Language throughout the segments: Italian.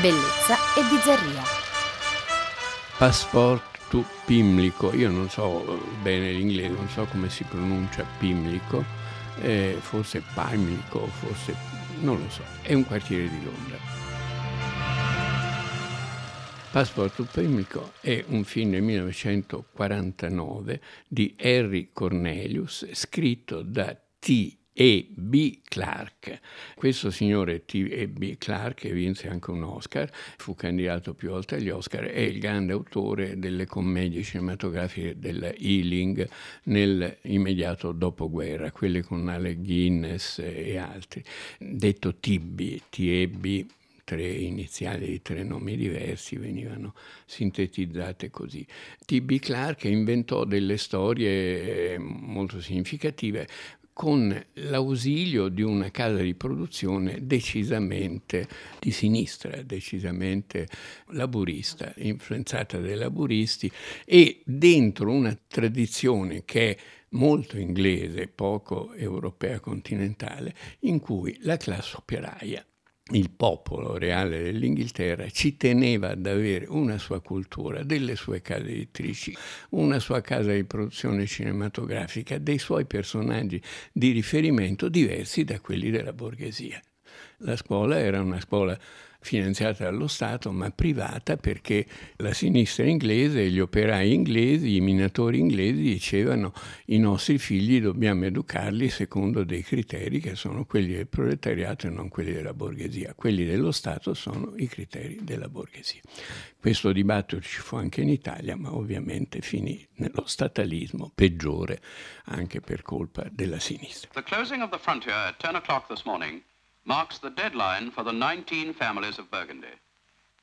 bellezza e bizzarria. Passeporto Pimlico, io non so bene l'inglese, non so come si pronuncia Pimlico, eh, forse Pimlico, forse non lo so, è un quartiere di Londra. Passeporto Pimlico è un film del 1949 di Harry Cornelius scritto da T. E. B. Clark. Questo signore T. E. B. Clark, che vinse anche un Oscar, fu candidato più volte agli Oscar, è il grande autore delle commedie cinematografiche della Ealing nell'immediato dopoguerra, quelle con Alec Guinness e altri. Detto TB, T.E.B., tre iniziali di tre nomi diversi venivano sintetizzate così. T.B. Clark inventò delle storie eh, molto significative con l'ausilio di una casa di produzione decisamente di sinistra, decisamente laburista, influenzata dai laburisti e dentro una tradizione che è molto inglese, poco europea continentale, in cui la classe operaia il popolo reale dell'Inghilterra ci teneva ad avere una sua cultura, delle sue case editrici, una sua casa di produzione cinematografica, dei suoi personaggi di riferimento diversi da quelli della borghesia. La scuola era una scuola finanziata dallo Stato ma privata perché la sinistra inglese, gli operai inglesi, i minatori inglesi dicevano i nostri figli dobbiamo educarli secondo dei criteri che sono quelli del proletariato e non quelli della borghesia. Quelli dello Stato sono i criteri della borghesia. Questo dibattito ci fu anche in Italia, ma ovviamente finì nello statalismo peggiore anche per colpa della sinistra. The closing of the frontier at 10 o'clock this morning marks the deadline for the 19 families of Burgundy.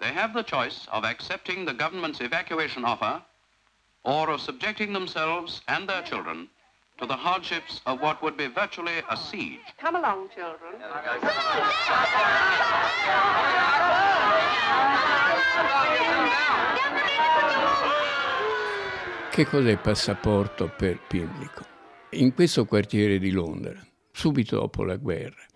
They have the choice of accepting the government's evacuation offer or of subjecting themselves and their children to the hardships of what would be virtually a siege. Come along, children. Che cos'è passaporto per Pimlico? In questo quartiere di Londra, subito dopo la guerra,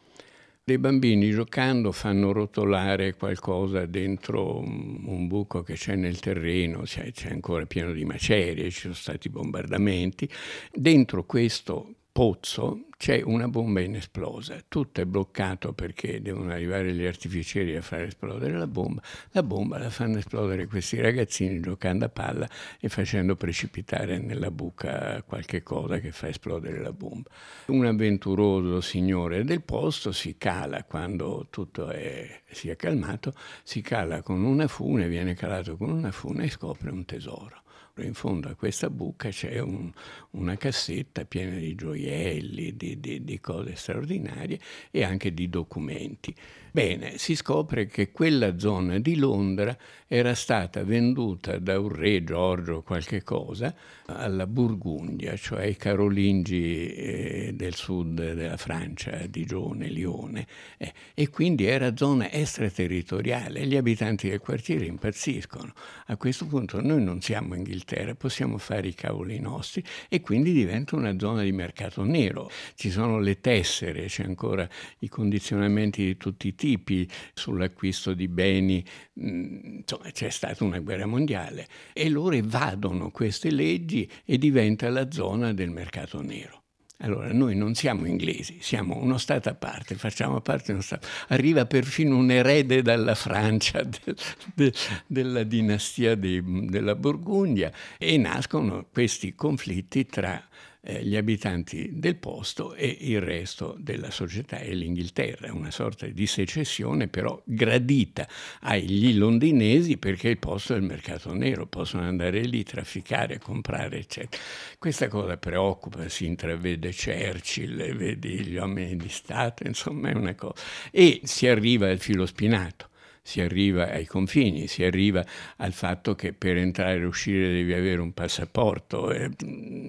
dei bambini giocando fanno rotolare qualcosa dentro un, buco che c'è nel terreno, c'è, c'è ancora pieno di macerie, ci sono stati bombardamenti. Dentro questo pozzo c'è una bomba inesplosa, tutto è bloccato perché devono arrivare gli artificieri a far esplodere la bomba, la bomba la fanno esplodere questi ragazzini giocando a palla e facendo precipitare nella buca qualche cosa che fa esplodere la bomba. Un avventuroso signore del posto si cala quando tutto è, si è calmato, si cala con una fune, viene calato con una fune e scopre un tesoro in fondo a questa buca c'è un, una cassetta piena di gioielli, di, di, di, cose straordinarie e anche di documenti. Bene, si scopre che quella zona di Londra era stata venduta da un re, Giorgio qualche cosa, alla Burgundia, cioè ai Carolingi eh, del sud della Francia, Digione, Lione, eh, e quindi era zona extraterritoriale. Gli abitanti del quartiere impazziscono. A questo punto noi non siamo Inghilterra, possiamo fare i cavoli nostri e quindi diventa una zona di mercato nero. Ci sono le tessere, c'è ancora i condizionamenti di tutti i tipi tipi sull'acquisto di beni, mm, insomma c'è stata una guerra mondiale e loro evadono queste leggi e diventa la zona del mercato nero. Allora, noi non siamo inglesi, siamo uno Stato a parte, facciamo parte di uno Stato. Arriva perfino un erede dalla Francia, del, de, della dinastia di, della Borgogna, e nascono questi conflitti tra eh, gli abitanti del posto e il resto della società e l'Inghilterra, una sorta di secessione però gradita agli londinesi perché il posto è il mercato nero, possono andare lì, trafficare, comprare, eccetera. Questa cosa preoccupa, si intravede Churchill, vedi gli uomini di Stato, insomma è una cosa. E si arriva al filo spinato si arriva ai confini, si arriva al fatto che per entrare e uscire devi avere un passaporto, eh,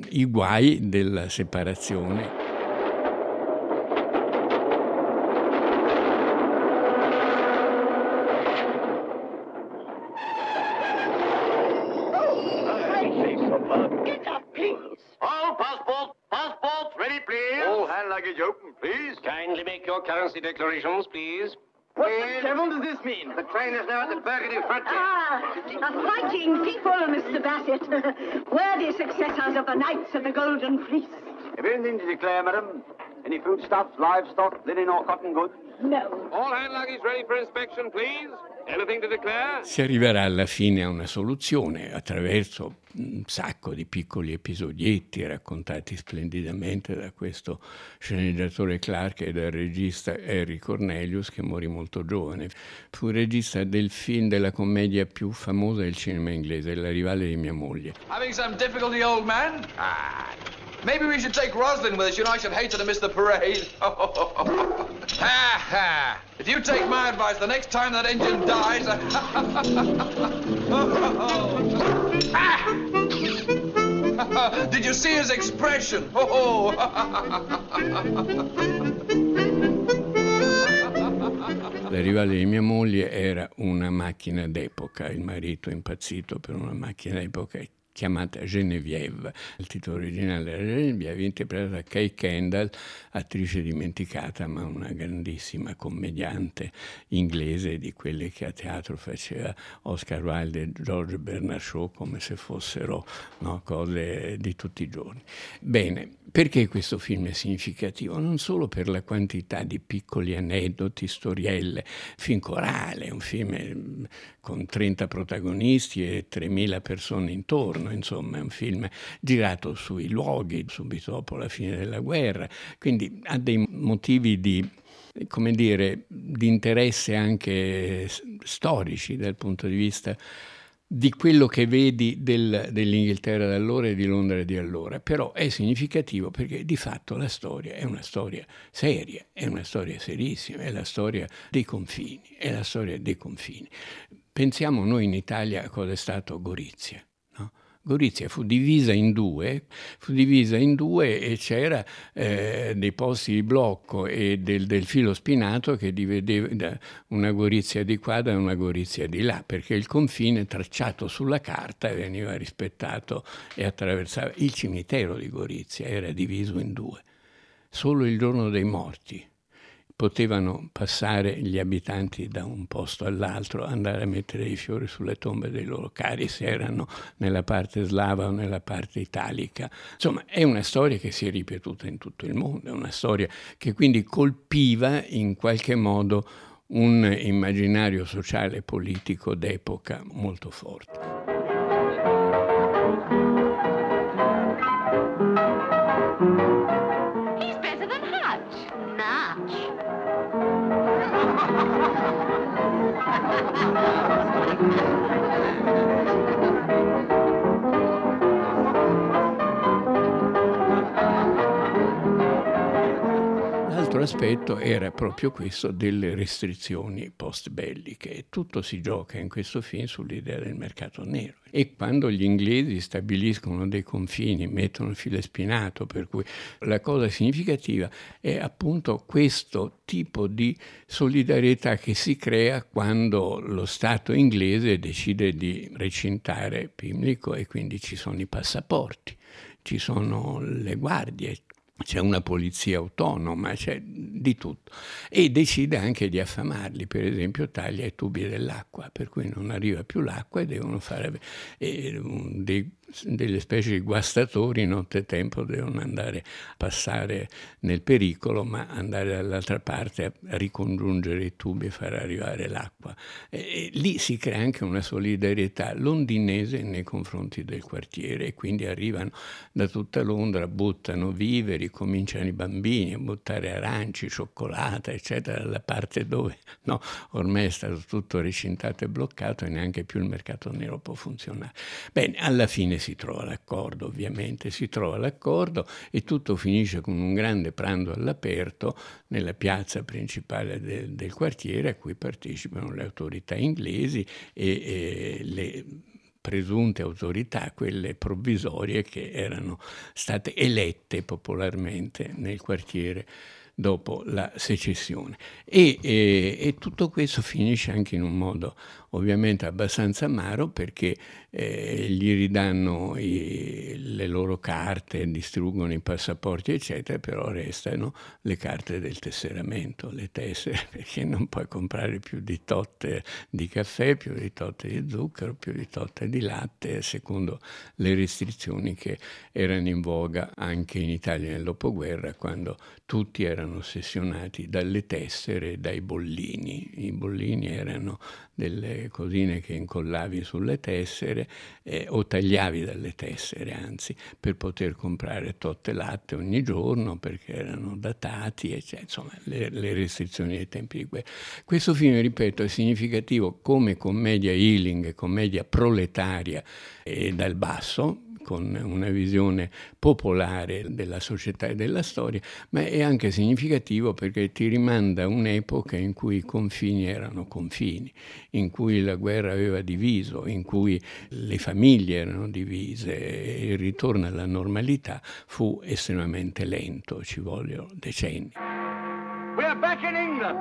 i guai della separazione. Kindly make your currency declarations, please. Train is now at the Burgundy frontier. Ah, a fighting people, Mr. Bassett. Worthy successors of the Knights of the Golden Fleece. Have you anything to declare, madam? Any foodstuffs, livestock, linen or cotton goods? No. All hand luggage ready for inspection, please. Anything to declare? Si arriverà alla fine a una soluzione attraverso un sacco di piccoli episodietti raccontati splendidamente da questo sceneggiatore Clark e dal regista Harry Cornelius che morì molto giovane. Fu regista del film della commedia più famosa del cinema inglese, La rivale di mia moglie. Having some difficulty, old man? Ah, maybe we should take Roslyn with us. You know, I should hate to miss the parade. ha ha! If you take my advice, the next time that engine dies. ah! Did you see his expression? Oh! La rivale di mia moglie era una macchina d'epoca, il marito impazzito per una macchina d'epoca chiamata Genevieve. Il titolo originale era Genevieve, interpretata da Kay Kendall, attrice dimenticata ma una grandissima commediante inglese di quelle che a teatro faceva Oscar Wilde e George Bernard Shaw come se fossero no, cose di tutti i giorni. Bene, perché questo film è significativo? Non solo per la quantità di piccoli aneddoti, storielle, film corale, un film con 30 protagonisti e 3.000 persone intorno, insomma è un film girato sui luoghi subito dopo la fine della guerra, quindi ha dei motivi di come dire, di interesse anche storici dal punto di vista di quello che vedi del, dell'Inghilterra d'allora e di Londra di allora, però è significativo perché di fatto la storia è una storia seria, è una storia serissima, è la storia dei confini, è la storia dei confini. Pensiamo noi in Italia a cosa è stato Gorizia. Gorizia fu divisa in due, fu divisa in due e c'era eh, dei posti di blocco e del, del, filo spinato che divideva una Gorizia di qua da una Gorizia di là, perché il confine tracciato sulla carta veniva rispettato e attraversava. Il cimitero di Gorizia era diviso in due. Solo il giorno dei morti potevano passare gli abitanti da un posto all'altro, andare a mettere i fiori sulle tombe dei loro cari, se erano nella parte slava o nella parte italica. Insomma, è una storia che si è ripetuta in tutto il mondo, è una storia che quindi colpiva in qualche modo un immaginario sociale e politico d'epoca molto forte. L'altro Thank you. Aspetto era proprio questo delle restrizioni post-belliche e tutto si gioca in questo film sull'idea del mercato nero. E quando gli inglesi stabiliscono dei confini, mettono il filo spinato, per cui la cosa significativa è appunto questo tipo di solidarietà che si crea quando lo Stato inglese decide di recintare Pimlico e quindi ci sono i passaporti, ci sono le guardie, c'è una polizia autonoma, c'è di tutto. E decide anche di affamarli, per esempio taglia i tubi dell'acqua, per cui non arriva più l'acqua e devono fare eh, dei delle specie di guastatori nottetempo devono andare a passare nel pericolo, ma andare dall'altra parte a ricongiungere i tubi e far arrivare l'acqua. E, e lì si crea anche una solidarietà londinese nei confronti del quartiere e quindi arrivano da tutta Londra, buttano viveri, cominciano i bambini a buttare aranci, cioccolata, eccetera, dalla parte dove no, ormai è stato tutto recintato e bloccato e neanche più il mercato nero può funzionare. Bene, alla fine si trova l'accordo, ovviamente, si trova l'accordo e tutto finisce con un grande pranzo all'aperto nella piazza principale del, del quartiere a cui partecipano le autorità inglesi e, e le presunte autorità, quelle provvisorie che erano state elette popolarmente nel quartiere dopo la secessione. E, e, e tutto questo finisce anche in un modo ovviamente abbastanza amaro perché eh, gli ridanno i, le loro carte, distruggono i passaporti, eccetera, però restano le carte del tesseramento, le tessere, perché non puoi comprare più di totte di caffè, più di totte di zucchero, più di totte di latte, secondo le restrizioni che erano in voga anche in Italia nel dopoguerra, quando tutti erano ossessionati dalle tessere e dai bollini. I bollini erano delle cosine che incollavi sulle tessere eh, o tagliavi dalle tessere, anzi, per poter comprare totte latte ogni giorno perché erano datati, eccetera. insomma, le, le restrizioni dei tempi di guerra. Questo film, ripeto, è significativo come commedia healing, commedia proletaria e dal basso, con una visione popolare della società e della storia, ma è anche significativo perché ti rimanda a un'epoca in cui i confini erano confini, in cui la guerra aveva diviso, in cui le famiglie erano divise e il ritorno alla normalità fu estremamente lento, ci vogliono decenni. We are back in England.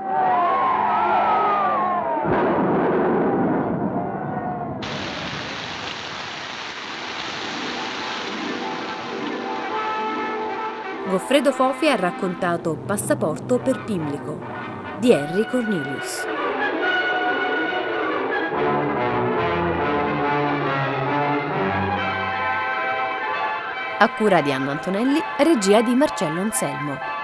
Goffredo Fofi ha raccontato Passaporto per Pimlico di Henry Cornelius. A cura di Anno Antonelli, regia di Marcello Anselmo.